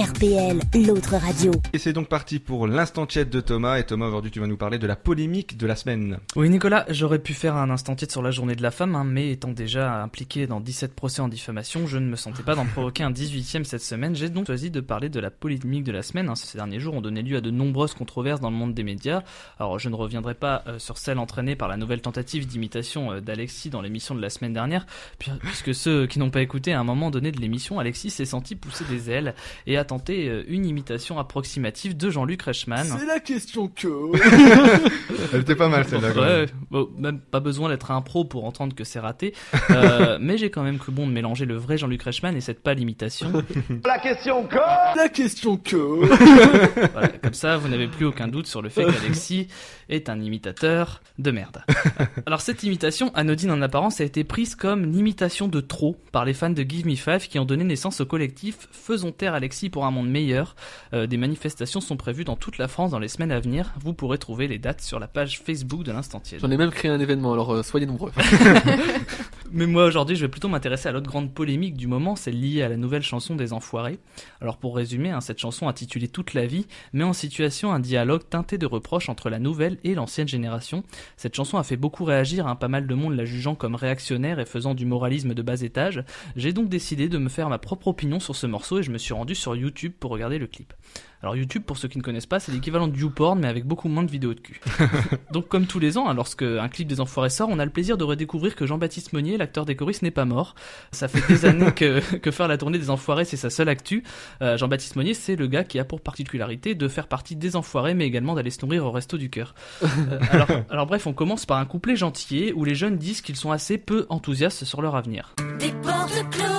RPL, l'autre radio. Et c'est donc parti pour l'instant chat de Thomas. Et Thomas, aujourd'hui, tu vas nous parler de la polémique de la semaine. Oui, Nicolas, j'aurais pu faire un instant chat sur la journée de la femme, hein, mais étant déjà impliqué dans 17 procès en diffamation, je ne me sentais pas d'en provoquer un 18ème cette semaine. J'ai donc choisi de parler de la polémique de la semaine. Hein. Ces derniers jours ont donné lieu à de nombreuses controverses dans le monde des médias. Alors, je ne reviendrai pas euh, sur celle entraînée par la nouvelle tentative d'imitation euh, d'Alexis dans l'émission de la semaine dernière, puisque ceux qui n'ont pas écouté à un moment donné de l'émission, Alexis s'est senti pousser des ailes et a tenté euh, une imitation approximative de Jean-Luc Reichmann. C'est la question que. Elle était pas mal celle-là. Ouais, bon, même pas besoin d'être un pro pour entendre que c'est raté. Euh, mais j'ai quand même cru bon de mélanger le vrai Jean-Luc Reichmann et cette pâle imitation. La question que. La question que. Voilà, comme ça, vous n'avez plus aucun doute sur le fait qu'Alexis est un imitateur de merde. Alors cette imitation, anodine en apparence, a été prise comme l'imitation de trop par les fans de Give Me Five qui ont donné naissance au collectif Faisons taire Alexis pour un monde meilleur. Euh, des manifestations sont prévues dans toute la France dans les semaines à venir. Vous pourrez trouver les dates sur la page Facebook de l'Instant Tiède. J'en ai même créé un événement, alors euh, soyez nombreux. Mais moi aujourd'hui, je vais plutôt m'intéresser à l'autre grande polémique du moment, celle liée à la nouvelle chanson des Enfoirés. Alors pour résumer, hein, cette chanson intitulée Toute la vie met en situation un dialogue teinté de reproches entre la nouvelle et l'ancienne génération. Cette chanson a fait beaucoup réagir, hein, pas mal de monde la jugeant comme réactionnaire et faisant du moralisme de bas étage. J'ai donc décidé de me faire ma propre opinion sur ce morceau et je me suis rendu sur YouTube pour regarder le clip. Alors YouTube, pour ceux qui ne connaissent pas, c'est l'équivalent de YouPorn, mais avec beaucoup moins de vidéos de cul. Donc comme tous les ans, hein, lorsque un clip des Enfoirés sort, on a le plaisir de redécouvrir que Jean-Baptiste Monnier, l'acteur des choristes, n'est pas mort. Ça fait des années que, que faire la tournée des Enfoirés, c'est sa seule actu. Euh, Jean-Baptiste Monnier, c'est le gars qui a pour particularité de faire partie des Enfoirés, mais également d'aller se nourrir au resto du cœur. Euh, alors, alors bref, on commence par un couplet gentillet où les jeunes disent qu'ils sont assez peu enthousiastes sur leur avenir. Des portes closes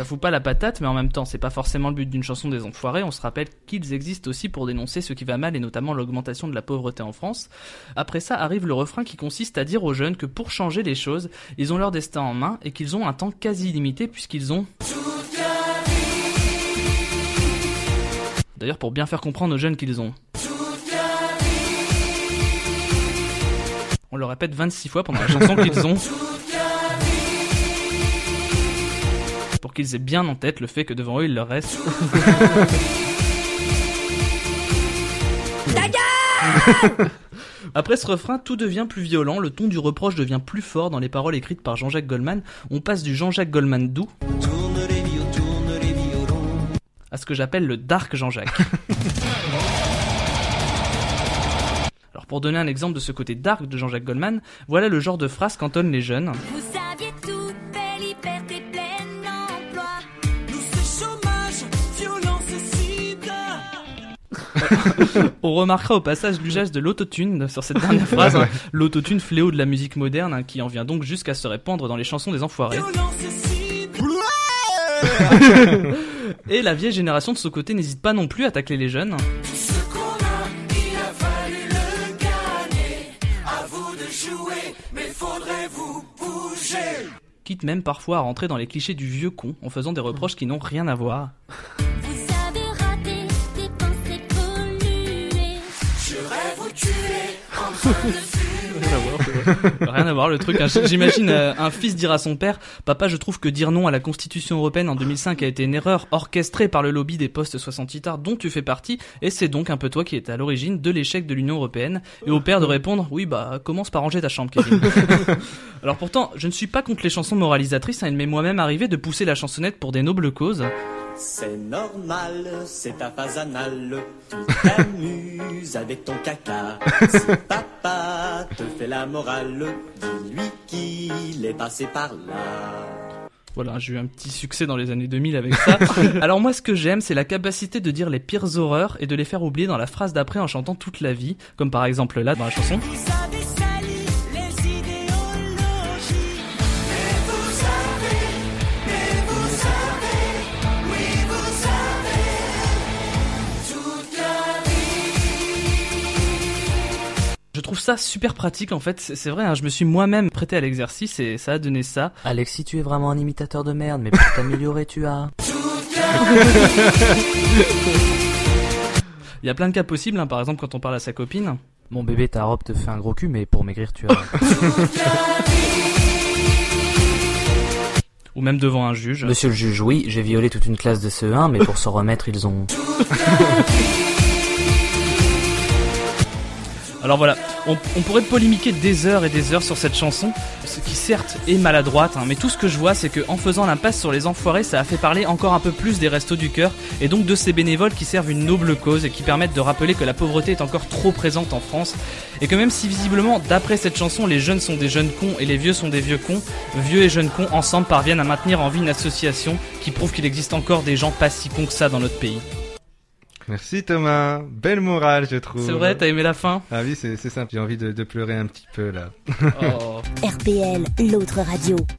ça fout pas la patate, mais en même temps, c'est pas forcément le but d'une chanson des enfoirés. On se rappelle qu'ils existent aussi pour dénoncer ce qui va mal et notamment l'augmentation de la pauvreté en France. Après ça arrive le refrain qui consiste à dire aux jeunes que pour changer les choses, ils ont leur destin en main et qu'ils ont un temps quasi illimité puisqu'ils ont D'ailleurs, pour bien faire comprendre aux jeunes qu'ils ont. On le répète 26 fois pendant la chanson qu'ils ont. Pour qu'ils aient bien en tête le fait que devant eux il leur reste. Après ce refrain, tout devient plus violent, le ton du reproche devient plus fort dans les paroles écrites par Jean-Jacques Goldman. On passe du Jean-Jacques Goldman doux à ce que j'appelle le dark Jean-Jacques. Alors pour donner un exemple de ce côté dark de Jean-Jacques Goldman, voilà le genre de phrase qu'entonnent les jeunes. Vous saviez On remarquera au passage l'usage de l'autotune sur cette dernière phrase, hein. l'autotune fléau de la musique moderne hein, qui en vient donc jusqu'à se répandre dans les chansons des enfoirés. Et la vieille génération de ce côté n'hésite pas non plus à tacler les jeunes. Quitte même parfois à rentrer dans les clichés du vieux con en faisant des reproches qui n'ont rien à voir. Rien à voir le truc. hein. J'imagine euh, un fils dire à son père Papa, je trouve que dire non à la Constitution européenne en 2005 a été une erreur orchestrée par le lobby des postes 68 arts dont tu fais partie, et c'est donc un peu toi qui est à l'origine de l'échec de l'Union européenne. Et au père de répondre Oui, bah, commence par ranger ta chambre, Kevin. Alors pourtant, je ne suis pas contre les chansons moralisatrices, hein, il m'est moi-même arrivé de pousser la chansonnette pour des nobles causes. C'est normal, c'est ta phase anale. Tu t'amuses avec ton caca. Si papa te fait la morale, dis-lui qu'il est passé par là. Voilà, j'ai eu un petit succès dans les années 2000 avec ça. Alors moi, ce que j'aime, c'est la capacité de dire les pires horreurs et de les faire oublier dans la phrase d'après en chantant toute la vie, comme par exemple là dans la chanson. Je trouve ça super pratique en fait, c'est vrai, hein, je me suis moi-même prêté à l'exercice et ça a donné ça. Alexis, tu es vraiment un imitateur de merde, mais pour t'améliorer, tu as. Il y a plein de cas possibles, hein, par exemple quand on parle à sa copine. Mon bébé, ta robe te fait un gros cul, mais pour maigrir, tu as. ou même devant un juge. Monsieur le juge, oui, j'ai violé toute une classe de CE1, mais pour s'en remettre, ils ont... Alors voilà, on, pourrait polémiquer des heures et des heures sur cette chanson, ce qui certes est maladroite, hein, mais tout ce que je vois c'est que en faisant l'impasse sur les enfoirés, ça a fait parler encore un peu plus des restos du cœur et donc de ces bénévoles qui servent une noble cause et qui permettent de rappeler que la pauvreté est encore trop présente en France et que même si visiblement d'après cette chanson les jeunes sont des jeunes cons et les vieux sont des vieux cons, vieux et jeunes cons ensemble parviennent à maintenir en vie une association qui prouve qu'il existe encore des gens pas si cons que ça dans notre pays. Merci Thomas. Belle morale, je trouve. C'est vrai, t'as aimé la fin Ah oui, c'est simple. J'ai envie de, de pleurer un petit peu là. Oh. RPL, l'autre radio.